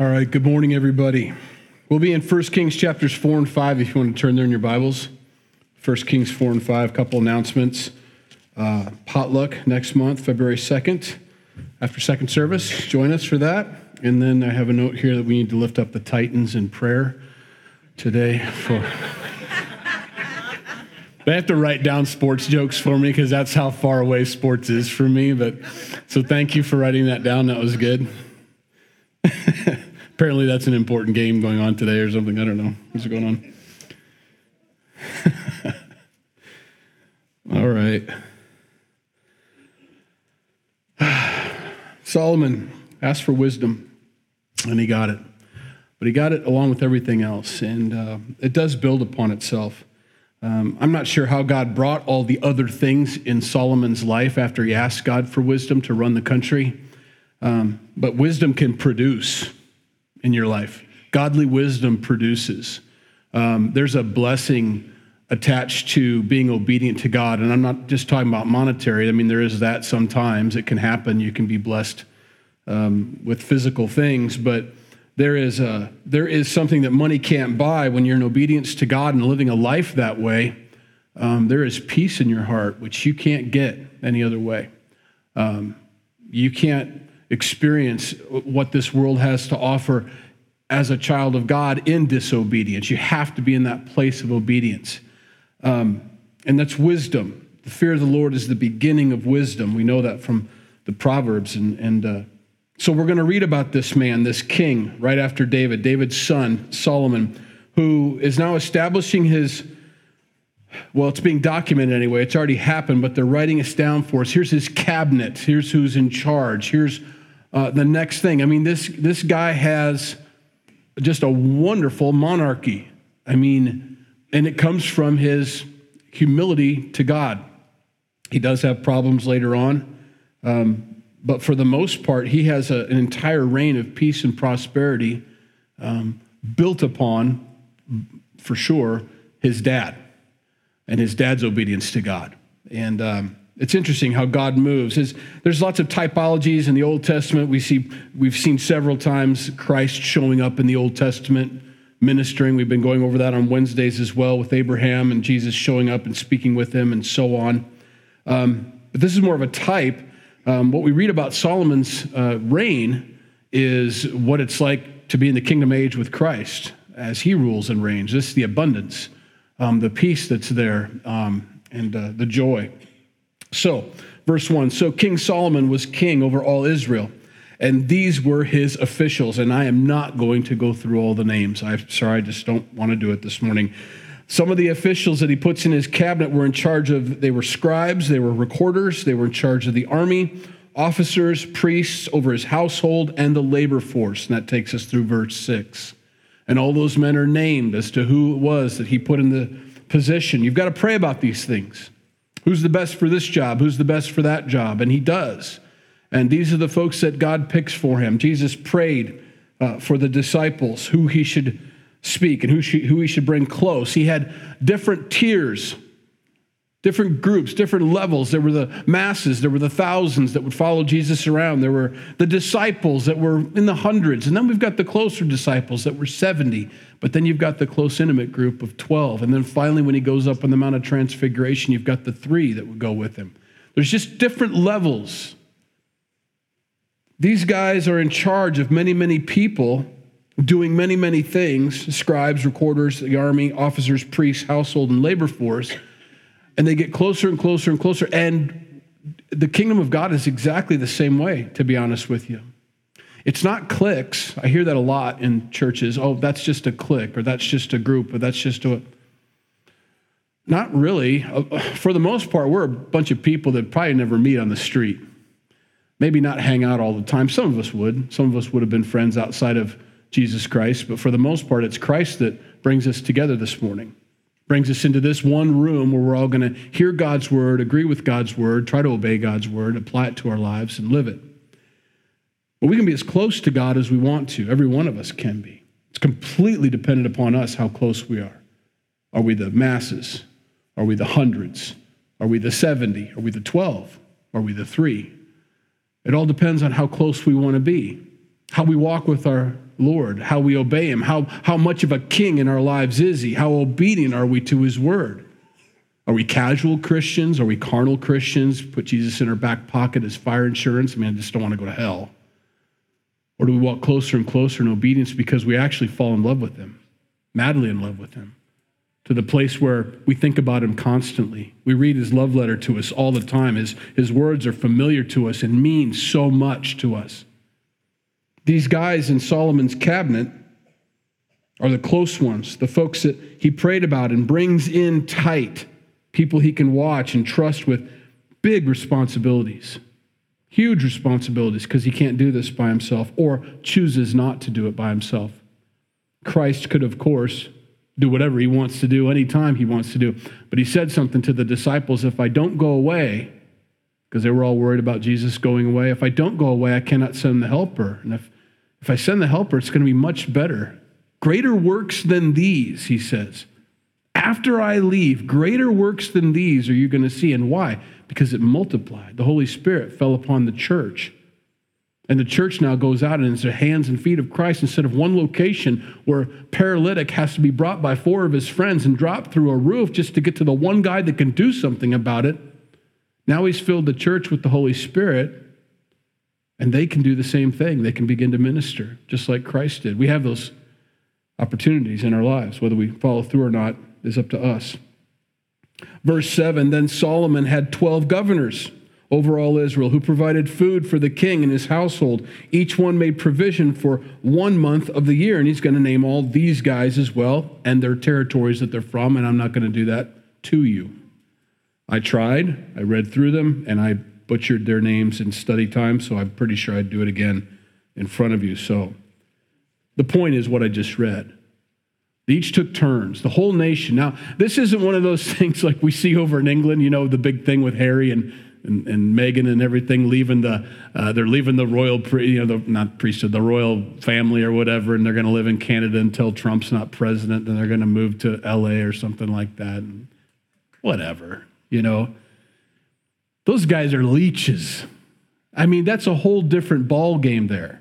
All right, good morning, everybody. We'll be in 1 Kings chapters 4 and 5 if you want to turn there in your Bibles. 1 Kings 4 and 5, couple announcements. Uh, potluck next month, February 2nd, after second service. Join us for that. And then I have a note here that we need to lift up the Titans in prayer today for. They have to write down sports jokes for me because that's how far away sports is for me. But so thank you for writing that down. That was good. Apparently, that's an important game going on today or something. I don't know. What's going on? All right. Solomon asked for wisdom, and he got it. But he got it along with everything else, and uh, it does build upon itself. Um, I'm not sure how God brought all the other things in Solomon's life after he asked God for wisdom to run the country. Um, but wisdom can produce in your life. Godly wisdom produces. Um, there's a blessing attached to being obedient to God. And I'm not just talking about monetary. I mean, there is that sometimes. It can happen. You can be blessed um, with physical things, but there is, a, there is something that money can't buy when you're in obedience to God and living a life that way. Um, there is peace in your heart, which you can't get any other way. Um, you can't experience what this world has to offer as a child of God in disobedience. You have to be in that place of obedience. Um, and that's wisdom. The fear of the Lord is the beginning of wisdom. We know that from the Proverbs. And, and uh, so we're going to read about this man, this king, right after David, David's son, Solomon, who is now establishing his. Well, it's being documented anyway. It's already happened, but they're writing us down for us. Here's his cabinet. Here's who's in charge. Here's uh, the next thing. I mean, this, this guy has just a wonderful monarchy. I mean, and it comes from his humility to God. He does have problems later on, um, but for the most part, he has a, an entire reign of peace and prosperity um, built upon, for sure, his dad and his dad's obedience to God. And um, it's interesting how God moves. There's lots of typologies in the Old Testament. We see, we've seen several times Christ showing up in the Old Testament ministering. We've been going over that on Wednesdays as well with Abraham and Jesus showing up and speaking with him and so on. Um, but this is more of a type. Um, what we read about Solomon's uh, reign is what it's like to be in the kingdom age with Christ as he rules and reigns. This is the abundance, um, the peace that's there, um, and uh, the joy. So, verse 1 So King Solomon was king over all Israel, and these were his officials. And I am not going to go through all the names. I'm sorry, I just don't want to do it this morning. Some of the officials that he puts in his cabinet were in charge of, they were scribes, they were recorders, they were in charge of the army, officers, priests over his household, and the labor force. And that takes us through verse 6. And all those men are named as to who it was that he put in the position. You've got to pray about these things. Who's the best for this job? Who's the best for that job? And he does. And these are the folks that God picks for him. Jesus prayed uh, for the disciples who he should speak and who, she, who he should bring close. He had different tiers different groups, different levels. There were the masses, there were the thousands that would follow Jesus around. There were the disciples that were in the hundreds. And then we've got the closer disciples that were 70. But then you've got the close, intimate group of 12. And then finally, when he goes up on the Mount of Transfiguration, you've got the three that would go with him. There's just different levels. These guys are in charge of many, many people doing many, many things scribes, recorders, the army, officers, priests, household, and labor force and they get closer and closer and closer. And the kingdom of God is exactly the same way, to be honest with you. It's not cliques. I hear that a lot in churches. Oh, that's just a clique, or that's just a group, or that's just a. Not really. Uh, for the most part, we're a bunch of people that probably never meet on the street. Maybe not hang out all the time. Some of us would. Some of us would have been friends outside of Jesus Christ, but for the most part, it's Christ that brings us together this morning brings us into this one room where we're all going to hear God's word, agree with God's word, try to obey God's word, apply it to our lives, and live it. But we can be as close to God as we want to. Every one of us can be. It's completely dependent upon us how close we are. Are we the masses? Are we the hundreds? Are we the 70? Are we the 12? Are we the three? It all depends on how close we want to be, how we walk with our Lord, how we obey him, how, how much of a king in our lives is he, how obedient are we to his word. Are we casual Christians? Are we carnal Christians? Put Jesus in our back pocket as fire insurance? I mean, I just don't want to go to hell. Or do we walk closer and closer in obedience because we actually fall in love with him, madly in love with him, to the place where we think about him constantly? We read his love letter to us all the time. His, his words are familiar to us and mean so much to us. These guys in Solomon's cabinet are the close ones, the folks that he prayed about and brings in tight, people he can watch and trust with big responsibilities, huge responsibilities, because he can't do this by himself or chooses not to do it by himself. Christ could, of course, do whatever he wants to do anytime he wants to do. But he said something to the disciples if I don't go away, because they were all worried about Jesus going away, if I don't go away, I cannot send the helper. And if if I send the helper, it's going to be much better. Greater works than these, he says. After I leave, greater works than these are you going to see. And why? Because it multiplied. The Holy Spirit fell upon the church. And the church now goes out and it's the hands and feet of Christ instead of one location where paralytic has to be brought by four of his friends and dropped through a roof just to get to the one guy that can do something about it. Now he's filled the church with the Holy Spirit and they can do the same thing. They can begin to minister just like Christ did. We have those opportunities in our lives. Whether we follow through or not is up to us. Verse 7 Then Solomon had 12 governors over all Israel who provided food for the king and his household. Each one made provision for one month of the year. And he's going to name all these guys as well and their territories that they're from. And I'm not going to do that to you. I tried, I read through them, and I butchered their names in study time, so I'm pretty sure I'd do it again in front of you. So the point is what I just read. They each took turns, the whole nation. Now, this isn't one of those things like we see over in England, you know, the big thing with Harry and, and, and Meghan and everything leaving the, uh, they're leaving the royal, you know, the, not priesthood, the royal family or whatever, and they're going to live in Canada until Trump's not president, and they're going to move to LA or something like that. And whatever, you know. Those guys are leeches. I mean, that's a whole different ball game there.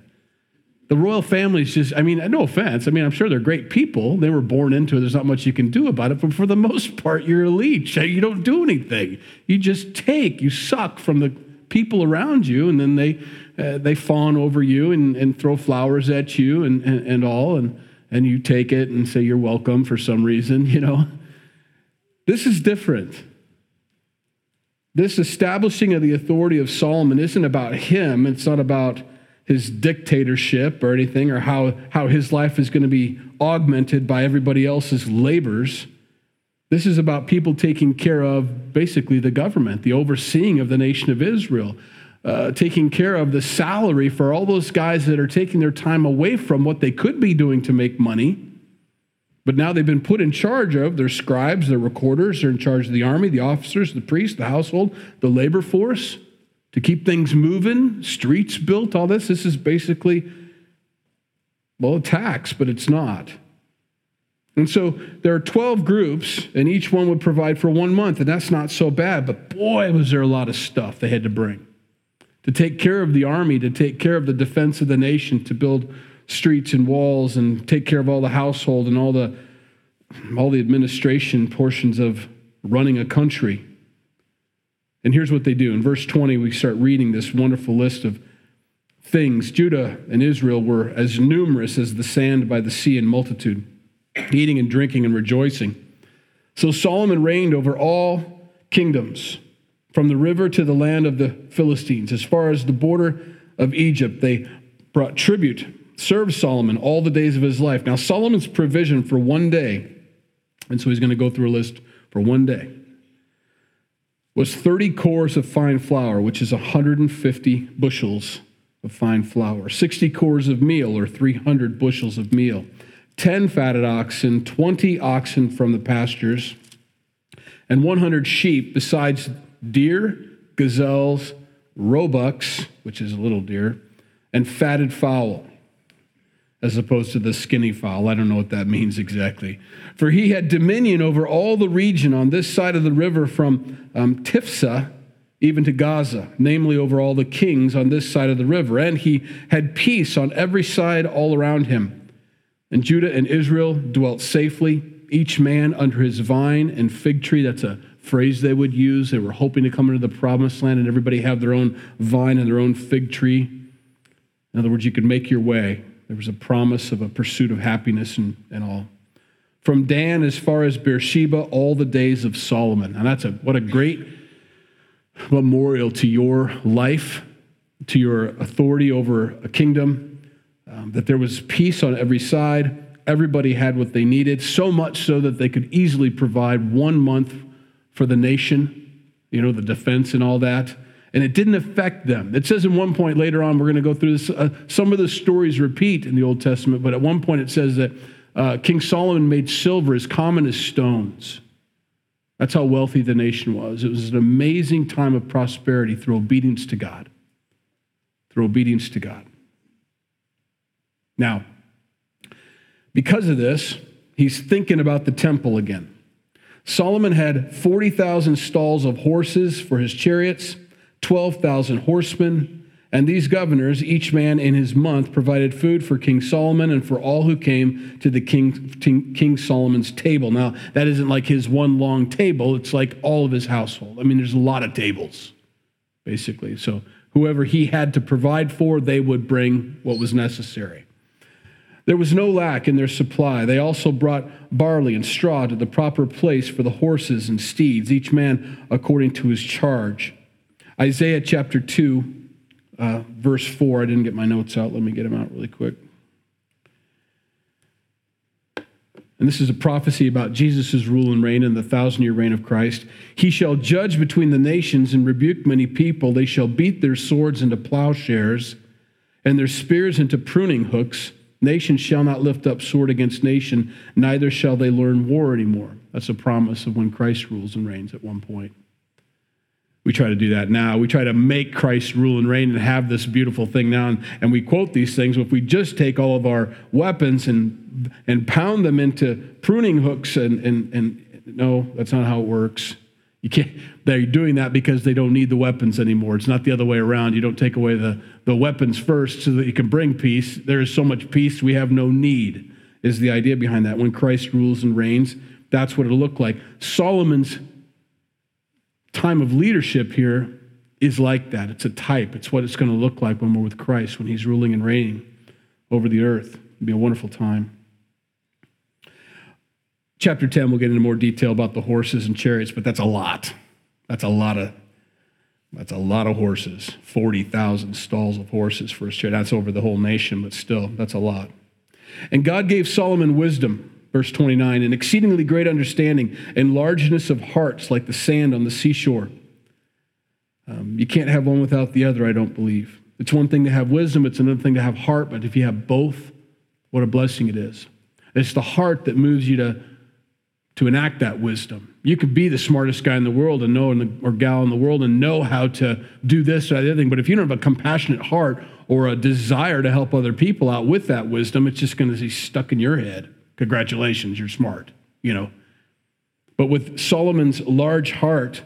The royal family's just, I mean, no offense. I mean, I'm sure they're great people. They were born into it. There's not much you can do about it. But for the most part, you're a leech. You don't do anything. You just take, you suck from the people around you, and then they, uh, they fawn over you and, and throw flowers at you and, and, and all. And, and you take it and say you're welcome for some reason, you know. This is different. This establishing of the authority of Solomon isn't about him. It's not about his dictatorship or anything or how, how his life is going to be augmented by everybody else's labors. This is about people taking care of basically the government, the overseeing of the nation of Israel, uh, taking care of the salary for all those guys that are taking their time away from what they could be doing to make money but now they've been put in charge of their scribes, their recorders, they're in charge of the army, the officers, the priests, the household, the labor force to keep things moving, streets built, all this. This is basically, well, a tax, but it's not. And so there are 12 groups, and each one would provide for one month, and that's not so bad. But boy, was there a lot of stuff they had to bring to take care of the army, to take care of the defense of the nation, to build streets and walls and take care of all the household and all the all the administration portions of running a country. And here's what they do. In verse 20, we start reading this wonderful list of things. Judah and Israel were as numerous as the sand by the sea in multitude, eating and drinking and rejoicing. So Solomon reigned over all kingdoms, from the river to the land of the Philistines. As far as the border of Egypt, they brought tribute served Solomon all the days of his life. Now, Solomon's provision for one day, and so he's going to go through a list for one day, was 30 kors of fine flour, which is 150 bushels of fine flour, 60 kors of meal, or 300 bushels of meal, 10 fatted oxen, 20 oxen from the pastures, and 100 sheep, besides deer, gazelles, roebucks, which is a little deer, and fatted fowl as opposed to the skinny fowl. I don't know what that means exactly. For he had dominion over all the region on this side of the river from um, Tiphsah even to Gaza, namely over all the kings on this side of the river. And he had peace on every side all around him. And Judah and Israel dwelt safely, each man under his vine and fig tree. That's a phrase they would use. They were hoping to come into the promised land and everybody have their own vine and their own fig tree. In other words, you could make your way. There was a promise of a pursuit of happiness and, and all. From Dan as far as Beersheba, all the days of Solomon. And that's a what a great memorial to your life, to your authority over a kingdom, um, that there was peace on every side. Everybody had what they needed, so much so that they could easily provide one month for the nation, you know, the defense and all that. And it didn't affect them. It says in one point later on, we're going to go through this. Uh, some of the stories repeat in the Old Testament, but at one point it says that uh, King Solomon made silver as common as stones. That's how wealthy the nation was. It was an amazing time of prosperity through obedience to God. Through obedience to God. Now, because of this, he's thinking about the temple again. Solomon had 40,000 stalls of horses for his chariots, 12,000 horsemen, and these governors, each man in his month, provided food for King Solomon and for all who came to the King, King Solomon's table. Now, that isn't like his one long table, it's like all of his household. I mean, there's a lot of tables, basically. So, whoever he had to provide for, they would bring what was necessary. There was no lack in their supply. They also brought barley and straw to the proper place for the horses and steeds, each man according to his charge. Isaiah chapter 2 uh, verse 4. I didn't get my notes out. Let me get them out really quick. And this is a prophecy about Jesus' rule and reign and the thousand year reign of Christ. He shall judge between the nations and rebuke many people. They shall beat their swords into plowshares and their spears into pruning hooks. Nation shall not lift up sword against nation, neither shall they learn war anymore. That's a promise of when Christ rules and reigns at one point. We try to do that now. We try to make Christ rule and reign and have this beautiful thing now. And, and we quote these things. If we just take all of our weapons and, and pound them into pruning hooks, and, and, and no, that's not how it works. You can't, they're doing that because they don't need the weapons anymore. It's not the other way around. You don't take away the, the weapons first so that you can bring peace. There is so much peace, we have no need, is the idea behind that. When Christ rules and reigns, that's what it'll look like. Solomon's time of leadership here is like that. It's a type. It's what it's going to look like when we're with Christ, when he's ruling and reigning over the earth. It'll be a wonderful time. Chapter 10, we'll get into more detail about the horses and chariots, but that's a lot. That's a lot of that's a lot of horses. 40,000 stalls of horses for a chariot. That's over the whole nation, but still, that's a lot. And God gave Solomon wisdom Verse 29 an exceedingly great understanding and largeness of hearts like the sand on the seashore. Um, you can't have one without the other, I don't believe. It's one thing to have wisdom, it's another thing to have heart, but if you have both, what a blessing it is. It's the heart that moves you to, to enact that wisdom. You could be the smartest guy in the world and know, or gal in the world, and know how to do this or that other thing. But if you don't have a compassionate heart or a desire to help other people out with that wisdom, it's just going to be stuck in your head. Congratulations, you're smart, you know. But with Solomon's large heart,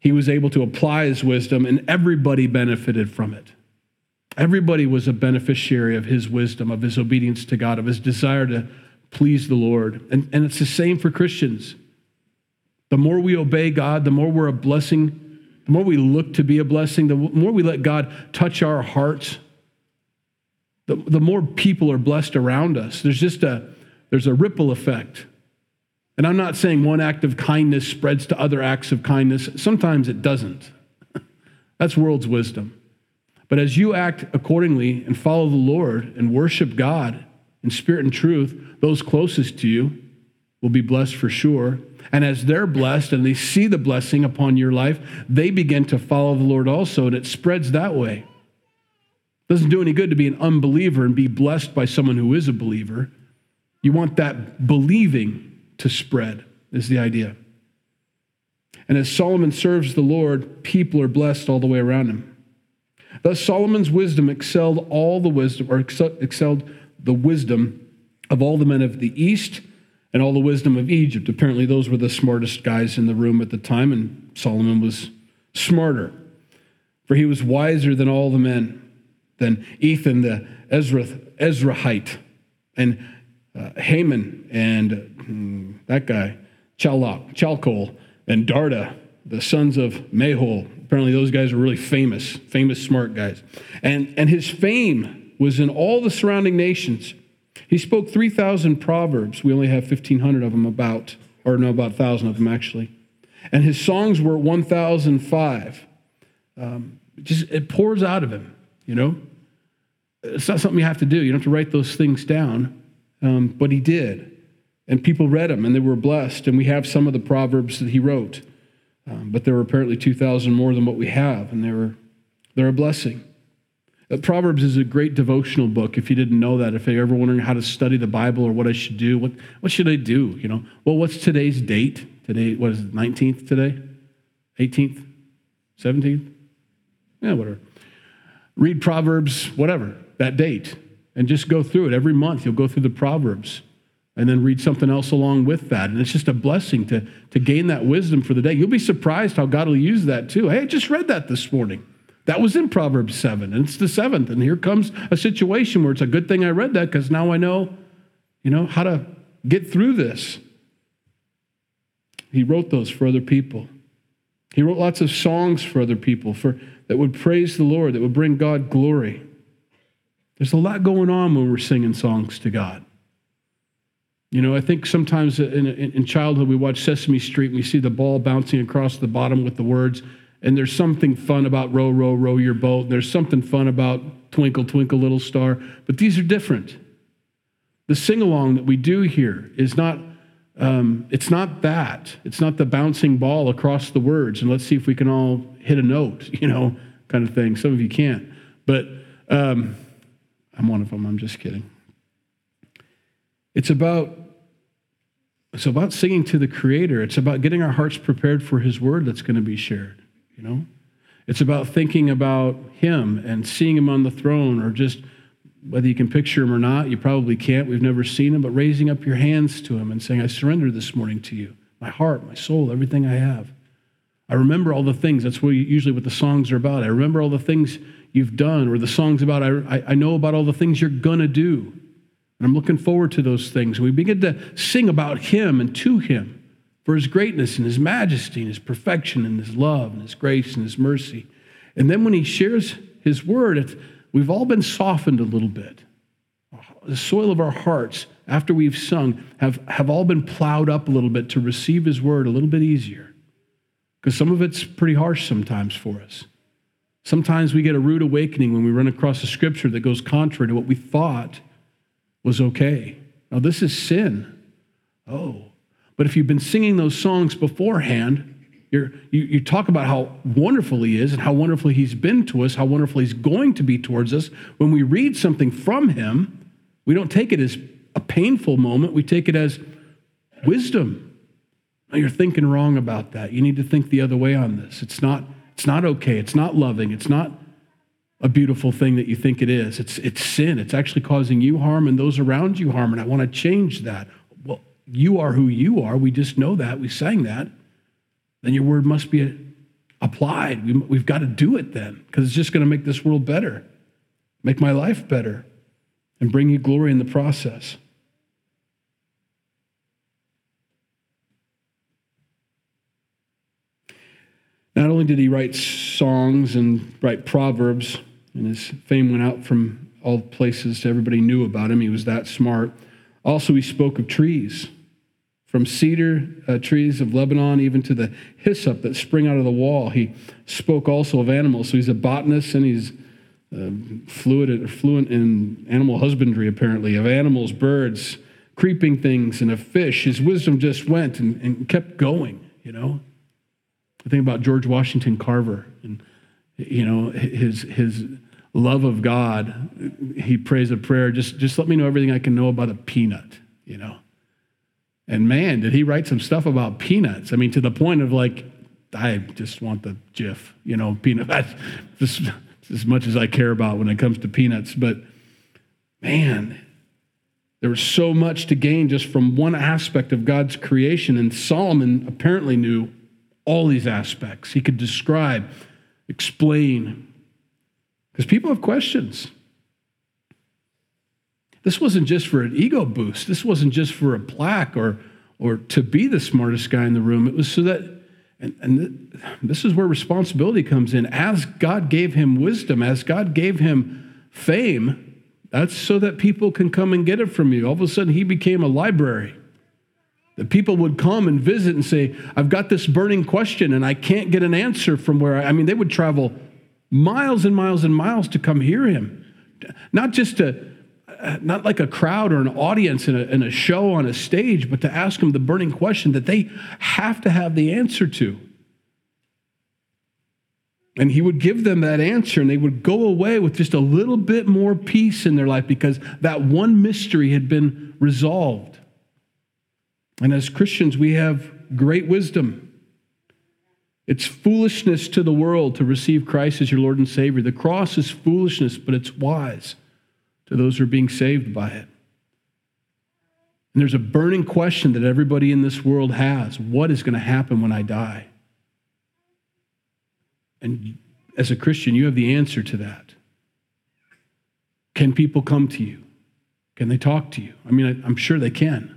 he was able to apply his wisdom, and everybody benefited from it. Everybody was a beneficiary of his wisdom, of his obedience to God, of his desire to please the Lord. And, and it's the same for Christians. The more we obey God, the more we're a blessing, the more we look to be a blessing, the more we let God touch our hearts, the, the more people are blessed around us. There's just a, there's a ripple effect. And I'm not saying one act of kindness spreads to other acts of kindness. Sometimes it doesn't. That's world's wisdom. But as you act accordingly and follow the Lord and worship God in spirit and truth, those closest to you will be blessed for sure. And as they're blessed and they see the blessing upon your life, they begin to follow the Lord also, and it spreads that way. It doesn't do any good to be an unbeliever and be blessed by someone who is a believer. You want that believing to spread, is the idea. And as Solomon serves the Lord, people are blessed all the way around him. Thus, Solomon's wisdom excelled all the wisdom, or excelled the wisdom of all the men of the East and all the wisdom of Egypt. Apparently, those were the smartest guys in the room at the time, and Solomon was smarter, for he was wiser than all the men, than Ethan the Ezra, Ezrahite, and uh, Haman, and hmm, that guy, Chalok, Chalcol, and Darda, the sons of Mahol. Apparently, those guys are really famous, famous, smart guys. And, and his fame was in all the surrounding nations. He spoke 3,000 proverbs. We only have 1,500 of them about, or no, about 1,000 of them actually. And his songs were 1,005. Um, just it pours out of him, you know. It's not something you have to do. You don't have to write those things down, um, but he did, and people read them, and they were blessed. And we have some of the proverbs that he wrote, um, but there were apparently 2,000 more than what we have, and they were they're a blessing. Uh, Proverbs is a great devotional book. If you didn't know that, if you're ever wondering how to study the Bible or what I should do, what, what should I do? You know, well, what's today's date? Today, what is it, 19th today? 18th? 17th? Yeah, whatever. Read Proverbs, whatever, that date, and just go through it. Every month, you'll go through the Proverbs and then read something else along with that. And it's just a blessing to, to gain that wisdom for the day. You'll be surprised how God will use that too. Hey, I just read that this morning. That was in Proverbs 7, and it's the seventh. And here comes a situation where it's a good thing I read that because now I know, you know, how to get through this. He wrote those for other people. He wrote lots of songs for other people for, that would praise the Lord, that would bring God glory. There's a lot going on when we're singing songs to God. You know, I think sometimes in, in, childhood we watch Sesame Street and we see the ball bouncing across the bottom with the words, and there's something fun about row, row, row your boat. And there's something fun about twinkle, twinkle, little star. But these are different. The sing along that we do here is not. Um, it's not that. It's not the bouncing ball across the words and let's see if we can all hit a note, you know, kind of thing. Some of you can't. But um, I'm one of them. I'm just kidding. It's about it's about singing to the Creator. It's about getting our hearts prepared for His Word that's going to be shared you know? It's about thinking about him and seeing him on the throne, or just whether you can picture him or not, you probably can't. We've never seen him, but raising up your hands to him and saying, I surrender this morning to you, my heart, my soul, everything I have. I remember all the things. That's what usually what the songs are about. I remember all the things you've done, or the songs about, I, I know about all the things you're going to do. And I'm looking forward to those things. We begin to sing about him and to him for his greatness and his majesty and his perfection and his love and his grace and his mercy. And then when he shares his word, we've all been softened a little bit. The soil of our hearts, after we've sung, have, have all been plowed up a little bit to receive his word a little bit easier. Because some of it's pretty harsh sometimes for us. Sometimes we get a rude awakening when we run across a scripture that goes contrary to what we thought was okay. Now, this is sin. Oh, but if you've been singing those songs beforehand, you you, talk about how wonderful He is and how wonderful He's been to us, how wonderful He's going to be towards us. When we read something from Him, we don't take it as a painful moment, we take it as wisdom. Now, you're thinking wrong about that. You need to think the other way on this. It's not, it's not okay. It's not loving. It's not a beautiful thing that you think it is. It's, it's sin. It's actually causing you harm and those around you harm. And I want to change that Well, you are who you are, we just know that, we sang that, then your word must be applied. We, have got to do it then, because it's just going to make this world better, make my life better, and bring you glory in the process. Not only did he write songs and write proverbs, and his fame went out from all places, everybody knew about him, he was that smart. Also, he spoke of trees from cedar uh, trees of Lebanon even to the hyssop that spring out of the wall. He spoke also of animals. So he's a botanist and he's uh, fluid, fluent in animal husbandry, apparently, of animals, birds, creeping things, and of fish. His wisdom just went and, and kept going, you know. I think about George Washington Carver and, you know, his, his love of God. He prays a prayer, just, just let me know everything I can know about a peanut, you know. And man, did he write some stuff about peanuts. I mean, to the point of like, I just want the Jif, you know, peanut. That's just as much as I care about when it comes to peanuts. But man, there was so much to gain just from one aspect of God's creation. And Solomon apparently knew all these aspects. He could describe, explain, because people have questions. This wasn't just for an ego boost. This wasn't just for a plaque or, or to be the smartest guy in the room. It was so that, and, and this is where responsibility comes in. As God gave him wisdom, as God gave him fame, that's so that people can come and get it from you. All of a sudden, he became a library. That people would come and visit and say, I've got this burning question and I can't get an answer from where I, I mean, they would travel miles and miles and miles to come hear him. Not just to, uh, not like a crowd or an audience in a, in a show on a stage, but to ask him the burning question that they have to have the answer to. And he would give them that answer, and they would go away with just a little bit more peace in their life because that one mystery had been resolved. And as Christians, we have great wisdom. It's foolishness to the world to receive Christ as your Lord and Savior. The cross is foolishness, but it's wise to those who are being saved by it. And there's a burning question that everybody in this world has what is going to happen when I die? And as a Christian, you have the answer to that. Can people come to you? Can they talk to you? I mean, I'm sure they can.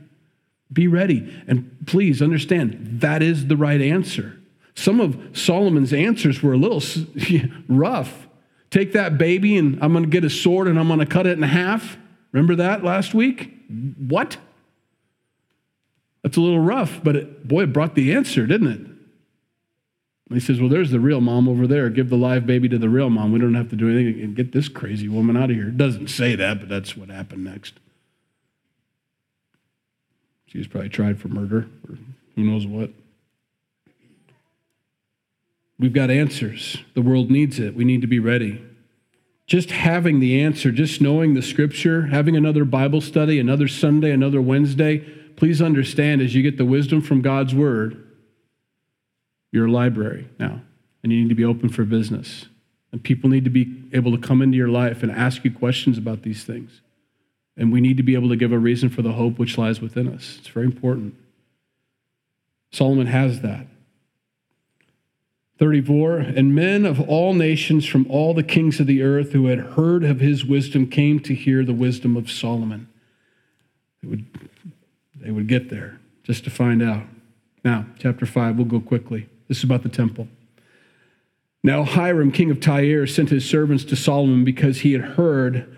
Be ready. And please understand that is the right answer. Some of Solomon's answers were a little rough. Take that baby and I'm going to get a sword and I'm going to cut it in half. Remember that last week? What? That's a little rough, but it, boy, it brought the answer, didn't it? And he says, Well, there's the real mom over there. Give the live baby to the real mom. We don't have to do anything and get this crazy woman out of here. It doesn't say that, but that's what happened next. She was probably tried for murder or who knows what. We've got answers. The world needs it. We need to be ready. Just having the answer, just knowing the scripture, having another Bible study, another Sunday, another Wednesday, please understand as you get the wisdom from God's word, you're a library now, and you need to be open for business. And people need to be able to come into your life and ask you questions about these things. And we need to be able to give a reason for the hope which lies within us. It's very important. Solomon has that. 34 And men of all nations from all the kings of the earth who had heard of his wisdom came to hear the wisdom of Solomon. They would, they would get there just to find out. Now, chapter 5, we'll go quickly. This is about the temple. Now, Hiram, king of Tyre, sent his servants to Solomon because he had heard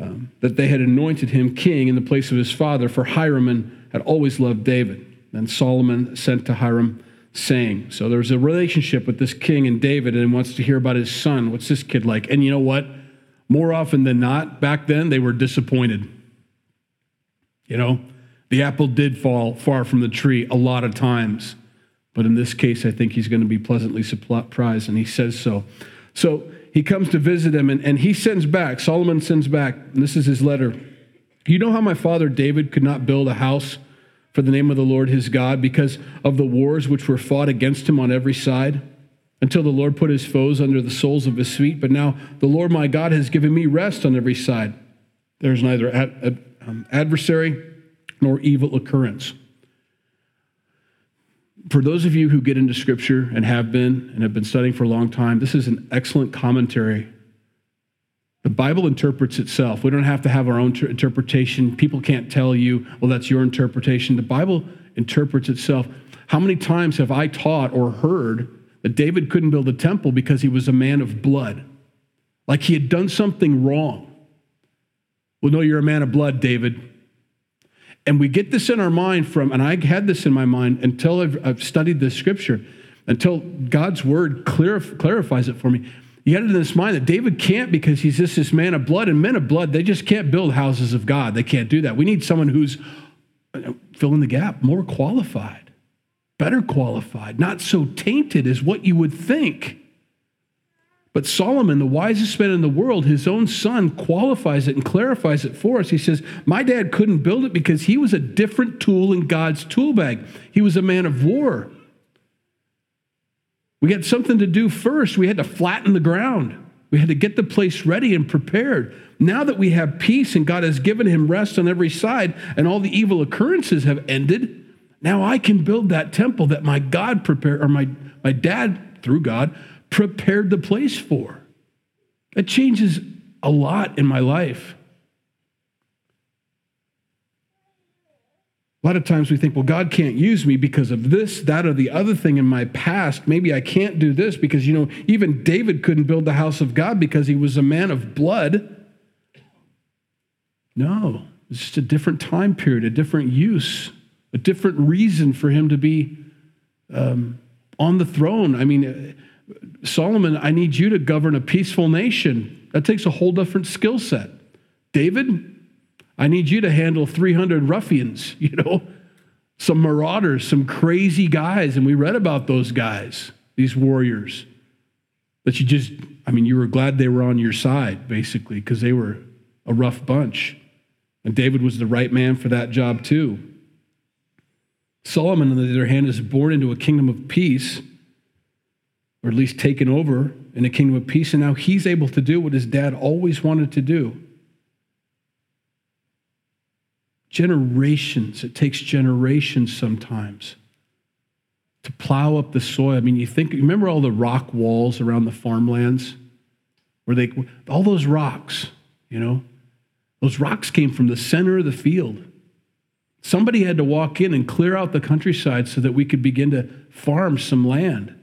um, that they had anointed him king in the place of his father, for Hiram had always loved David. And Solomon sent to Hiram saying. So there's a relationship with this king and David and wants to hear about his son. What's this kid like? And you know what? More often than not, back then, they were disappointed. You know, the apple did fall far from the tree a lot of times. But in this case, I think he's going to be pleasantly surprised, and he says so. So he comes to visit him, and, and he sends back, Solomon sends back, and this is his letter. You know how my father David could not build a house for the name of the Lord his God because of the wars which were fought against him on every side, until the Lord put his foes under the soles of his feet. But now the Lord my God has given me rest on every side. There's neither ad, ad, um, adversary nor evil occurrence. For those of you who get into Scripture and have been and have been studying for a long time, this is an excellent commentary the Bible interprets itself. We don't have to have our own ter- interpretation. People can't tell you, well, that's your interpretation. The Bible interprets itself. How many times have I taught or heard that David couldn't build a temple because he was a man of blood? Like he had done something wrong. Well, no, you're a man of blood, David. And we get this in our mind from, and I had this in my mind until I've, I've studied this scripture, until God's word clarifies it for me. You got it in this mind that David can't because he's just this man of blood, and men of blood, they just can't build houses of God. They can't do that. We need someone who's, uh, fill in the gap, more qualified, better qualified, not so tainted as what you would think. But Solomon, the wisest man in the world, his own son qualifies it and clarifies it for us. He says, My dad couldn't build it because he was a different tool in God's tool bag. He was a man of war. We had something to do first. We had to flatten the ground. We had to get the place ready and prepared. Now that we have peace and God has given him rest on every side and all the evil occurrences have ended, Now I can build that temple that my God prepared, or my, my dad, through God, prepared the place for. That changes a lot in my life. A lot of times we think, well, God can't use me because of this, that, or the other thing in my past. Maybe I can't do this because, you know, even David couldn't build the house of God because he was a man of blood. No, it's just a different time period, a different use, a different reason for him to be um, on the throne. I mean, Solomon, I need you to govern a peaceful nation. That takes a whole different skill set. David, I need you to handle 300 ruffians, you know, some marauders, some crazy guys. And we read about those guys, these warriors, that you just, I mean, you were glad they were on your side, basically, because they were a rough bunch. And David was the right man for that job, too. Solomon, on the other hand, is born into a kingdom of peace, or at least taken over in a kingdom of peace. And now he's able to do what his dad always wanted to do generations. It takes generations sometimes to plow up the soil. I mean, you think, remember all the rock walls around the farmlands? Where they, all those rocks, you know, those rocks came from the center of the field. Somebody had to walk in and clear out the countryside so that we could begin to farm some land,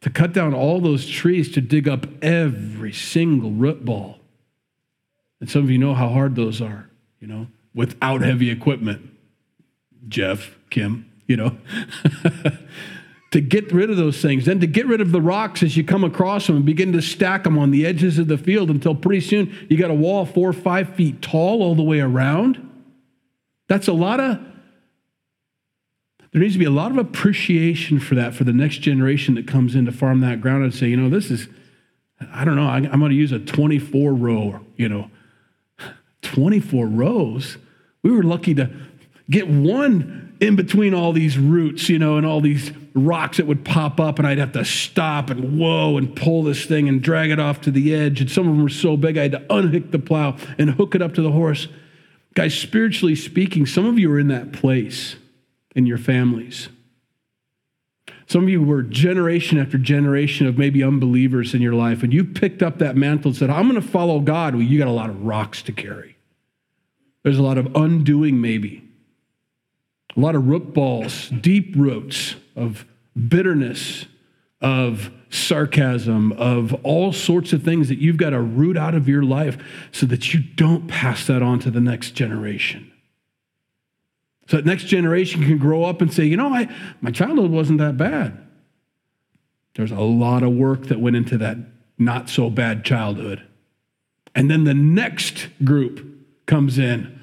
to cut down all those trees, to dig up every single root ball. And some of you know how hard those are, you know without heavy equipment. Jeff, Kim, you know. to get rid of those things, then to get rid of the rocks as you come across them and begin to stack them on the edges of the field until pretty soon you got a wall four or five feet tall all the way around. That's a lot of, there needs to be a lot of appreciation for that for the next generation that comes in to farm that ground and say, you know, this is, I don't know, I'm going to use a 24 row, you know, 24 rows. We were lucky to get one in between all these roots, you know, and all these rocks that would pop up, and I'd have to stop and whoa and pull this thing and drag it off to the edge. And some of them were so big, I had to unhook the plow and hook it up to the horse. Guys, spiritually speaking, some of you are in that place in your families. Some of you were generation after generation of maybe unbelievers in your life, and you picked up that mantle and said, I'm going to follow God. Well, you got a lot of rocks to carry. There's a lot of undoing, maybe. A lot of root balls, deep roots of bitterness, of sarcasm, of all sorts of things that you've got to root out of your life so that you don't pass that on to the next generation. So that next generation can grow up and say, you know, I, my childhood wasn't that bad. There's a lot of work that went into that not so bad childhood. And then the next group comes in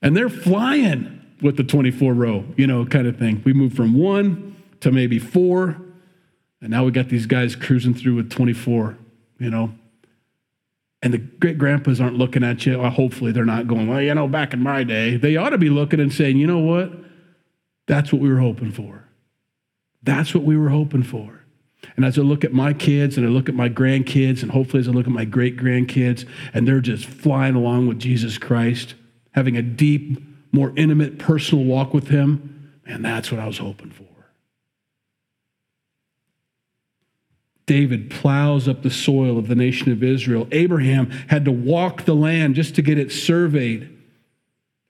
and they're flying with the 24 row, you know, kind of thing. We moved from one to maybe four, and now we got these guys cruising through with 24, you know. And the great grandpas aren't looking at you. Well, hopefully, they're not going, well, you know, back in my day. They ought to be looking and saying, you know what? That's what we were hoping for. That's what we were hoping for. And as I look at my kids and I look at my grandkids, and hopefully as I look at my great grandkids, and they're just flying along with Jesus Christ, having a deep, more intimate, personal walk with Him, man, that's what I was hoping for. David plows up the soil of the nation of Israel. Abraham had to walk the land just to get it surveyed.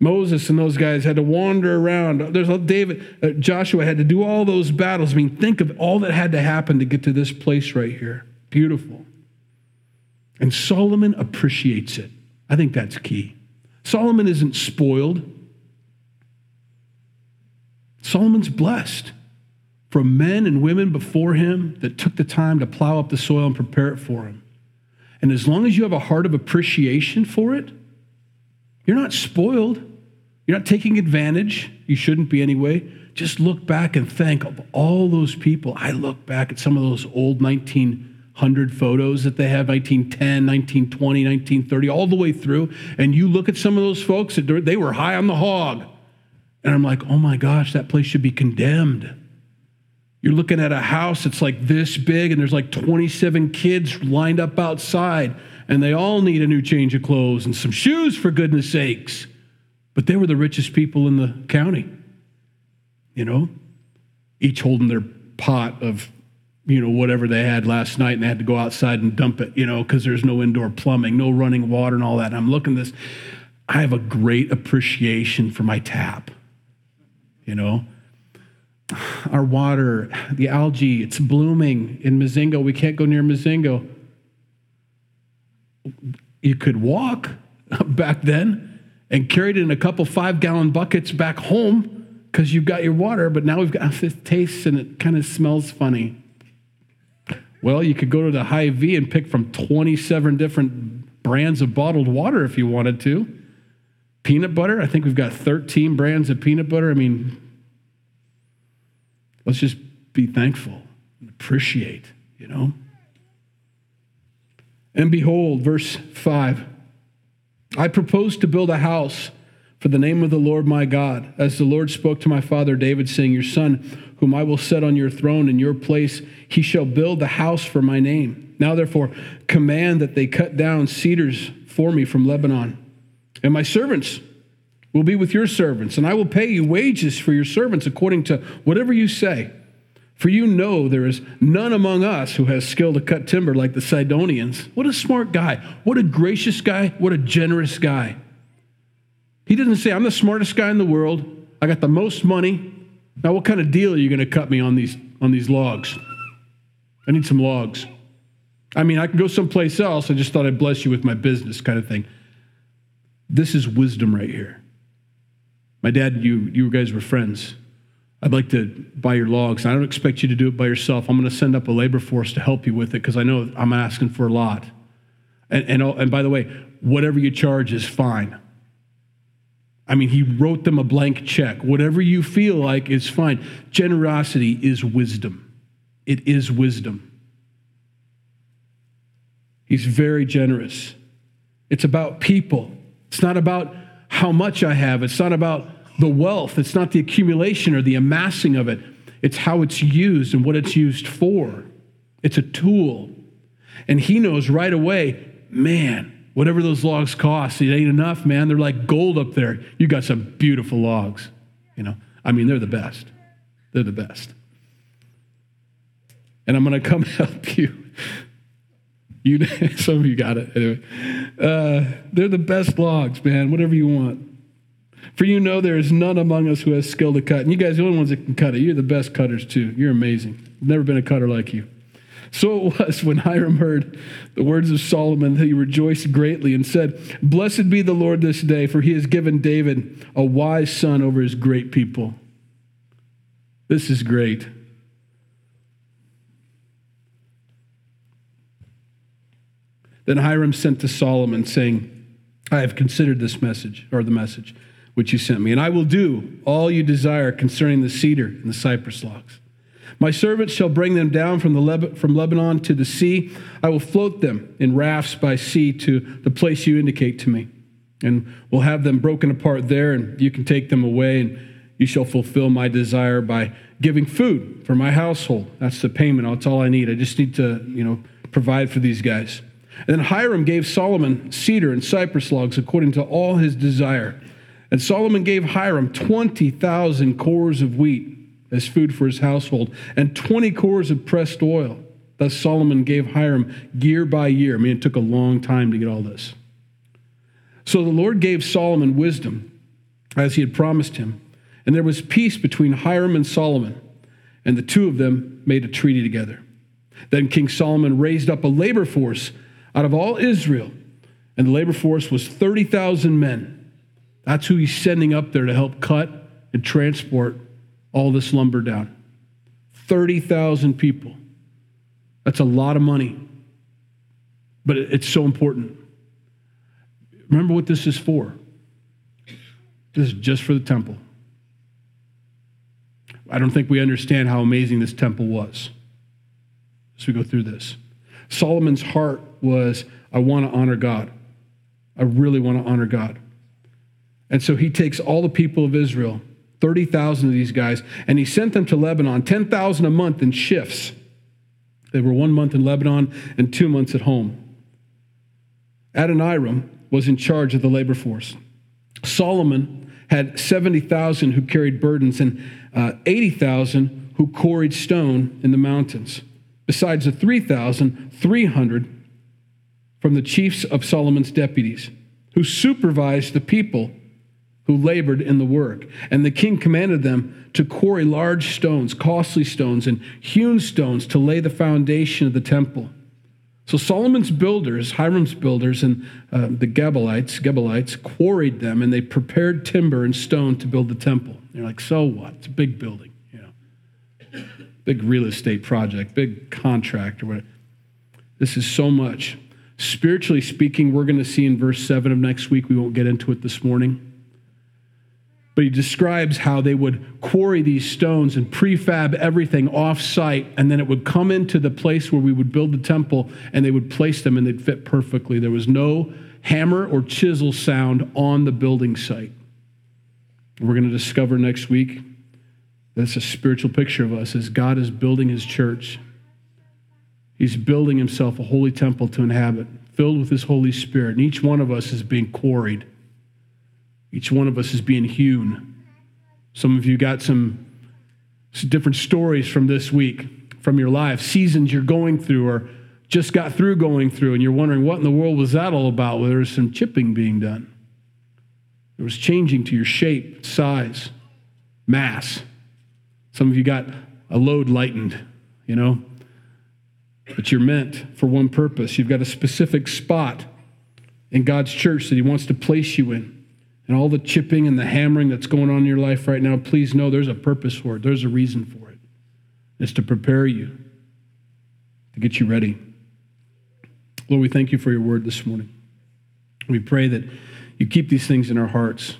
Moses and those guys had to wander around. There's David, uh, Joshua had to do all those battles. I mean, think of all that had to happen to get to this place right here. Beautiful. And Solomon appreciates it. I think that's key. Solomon isn't spoiled. Solomon's blessed from men and women before him that took the time to plow up the soil and prepare it for him. And as long as you have a heart of appreciation for it, you're not spoiled. You're not taking advantage. You shouldn't be anyway. Just look back and think of all those people. I look back at some of those old 1900 photos that they have 1910, 1920, 1930, all the way through. And you look at some of those folks that they were high on the hog. And I'm like, oh my gosh, that place should be condemned. You're looking at a house that's like this big, and there's like 27 kids lined up outside and they all need a new change of clothes and some shoes, for goodness sakes. But they were the richest people in the county. you know, each holding their pot of, you know, whatever they had last night and they had to go outside and dump it, you know, because there's no indoor plumbing, no running water and all that. And I'm looking at this. I have a great appreciation for my tap, you know. Our water, the algae, it's blooming in Mazingo. We can't go near Mazingo. You could walk back then and carry it in a couple five gallon buckets back home because you've got your water, but now we've got this taste and it kind of smells funny. Well, you could go to the Hy-Vee and pick from 27 different brands of bottled water if you wanted to. Peanut butter, I think we've got 13 brands of peanut butter. I mean, let's just be thankful and appreciate, you know? And behold, verse 5 I propose to build a house for the name of the Lord my God, as the Lord spoke to my father David, saying, Your son, whom I will set on your throne in your place, he shall build the house for my name. Now, therefore, command that they cut down cedars for me from Lebanon. And my servants will be with your servants, and I will pay you wages for your servants according to whatever you say. For you know there is none among us who has skill to cut timber like the Sidonians. What a smart guy. What a gracious guy. What a generous guy. He doesn't say, I'm the smartest guy in the world. I got the most money. Now, what kind of deal are you going to cut me on these, on these logs? I need some logs. I mean, I can go someplace else. I just thought I'd bless you with my business kind of thing. This is wisdom right here. My dad, you, you guys were friends. I'd like to buy your logs. I don't expect you to do it by yourself. I'm going to send up a labor force to help you with it because I know I'm asking for a lot. And, and, and by the way, whatever you charge is fine. I mean, he wrote them a blank check. Whatever you feel like is fine. Generosity is wisdom. It is wisdom. He's very generous. It's about people. It's not about how much I have. It's not about the wealth. It's not the accumulation or the amassing of it, it's how it's used and what it's used for. It's a tool. And he knows right away, man, whatever those logs cost, it ain't enough, man. They're like gold up there. You got some beautiful logs. You know, I mean, they're the best. They're the best. And I'm going to come help you. You, some of you got it. Anyway, uh, they're the best logs, man. Whatever you want. For you know there is none among us who has skill to cut. And you guys are the only ones that can cut it. You're the best cutters, too. You're amazing. Never been a cutter like you. So it was when Hiram heard the words of Solomon that he rejoiced greatly and said, Blessed be the Lord this day, for he has given David a wise son over his great people. This is great. Then Hiram sent to Solomon, saying, I have considered this message, or the message which you sent me, and I will do all you desire concerning the cedar and the cypress logs. My servants shall bring them down from, the from Lebanon to the sea. I will float them in rafts by sea to the place you indicate to me. And we'll have them broken apart there, and you can take them away, and you shall fulfill my desire by giving food for my household. That's the payment. That's all I need. I just need to, you know, provide for these guys. And then Hiram gave Solomon cedar and cypress logs according to all his desire. And Solomon gave Hiram 20,000 kors of wheat as food for his household and 20 kors of pressed oil. Thus Solomon gave Hiram year by year. I mean, it took a long time to get all this. So the Lord gave Solomon wisdom as he had promised him. And there was peace between Hiram and Solomon, and the two of them made a treaty together. Then King Solomon raised up a labor force out of all Israel, and the labor force was 30,000 men. That's who he's sending up there to help cut and transport all this lumber down. 30,000 people. That's a lot of money. But it's so important. Remember what this is for. This is just for the temple. I don't think we understand how amazing this temple was as we go through this. Solomon's heart was I want to honor God. I really want to honor God. And so he takes all the people of Israel, 30,000 of these guys, and he sent them to Lebanon, 10,000 a month in shifts. They were one month in Lebanon and two months at home. Adoniram was in charge of the labor force. Solomon had 70,000 who carried burdens and uh, 80,000 who quarried stone in the mountains, besides the 3,300 from the chiefs of Solomon's deputies, who supervised the people who labored in the work. And the king commanded them to quarry large stones, costly stones, and hewn stones to lay the foundation of the temple. So Solomon's builders, Hiram's builders, and uh, the Gebalites, Gebalites quarried them, and they prepared timber and stone to build the temple. You're like, so what? It's a big building, you know, big real estate project, big contract, or whatever. This is so much. Spiritually speaking, we're going to see in verse seven of next week. We won't get into it this morning but he describes how they would quarry these stones and prefab everything off site, and then it would come into the place where we would build the temple, and they would place them and they'd fit perfectly. There was no hammer or chisel sound on the building site. We're going to discover next week that's a spiritual picture of us as God is building his church. He's building himself a holy temple to inhabit, filled with his Holy Spirit, and each one of us is being quarried each one of us is being hewn. Some of you got some different stories from this week, from your life, seasons you're going through or just got through going through, and you're wondering what in the world was that all about? Well, there was some chipping being done. There was changing to your shape, size, mass. Some of you got a load lightened, you know, but you're meant for one purpose. You've got a specific spot in God's church that He wants to place you in and all the chipping and the hammering that's going on in your life right now, please know there's a purpose for it. There's a reason for it. It's to prepare you, to get you ready. Lord, we thank you for your word this morning. We pray that you keep these things in our hearts,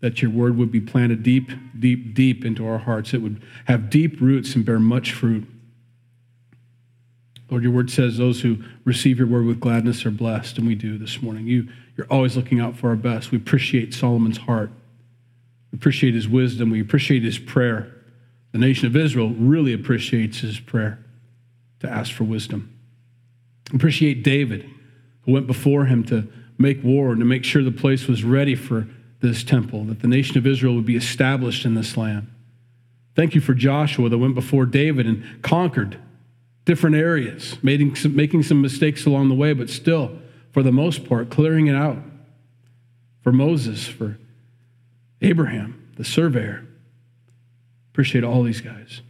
that your word would be planted deep, deep, deep into our hearts. It would have deep roots and bear much fruit. Lord, your word says those who receive your word with gladness are blessed, and we do this morning. You you're always looking out for our best. We appreciate Solomon's heart. We appreciate his wisdom. We appreciate his prayer. The nation of Israel really appreciates his prayer to ask for wisdom. Appreciate David, who went before him to make war and to make sure the place was ready for this temple, that the nation of Israel would be established in this land. Thank you for Joshua that went before David and conquered different areas, making some, making some mistakes along the way, but still for the most part, clearing it out. For Moses, for Abraham, the surveyor. Appreciate all these guys.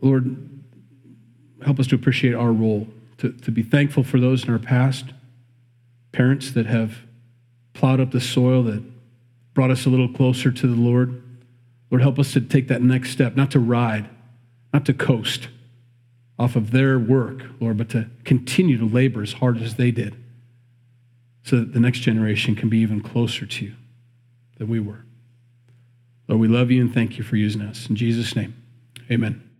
Lord, help us to appreciate our role, to, to be thankful for those in our past, parents that have plowed up the soil that brought us a little closer to the Lord. Lord, help us to take that next step, not to ride, not to coast off of their work, Lord, but to continue to labor as hard as they did so that the next generation can be even closer to you than we were. Lord, we love you and thank you for using us. In Jesus' name, amen.